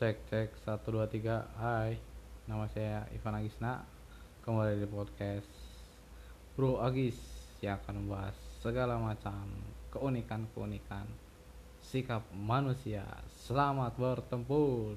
Cek cek satu dua tiga. Hai, nama saya Ivan Agisna. Kembali di podcast Bro Agis yang akan membahas segala macam keunikan-keunikan sikap manusia. Selamat bertempur.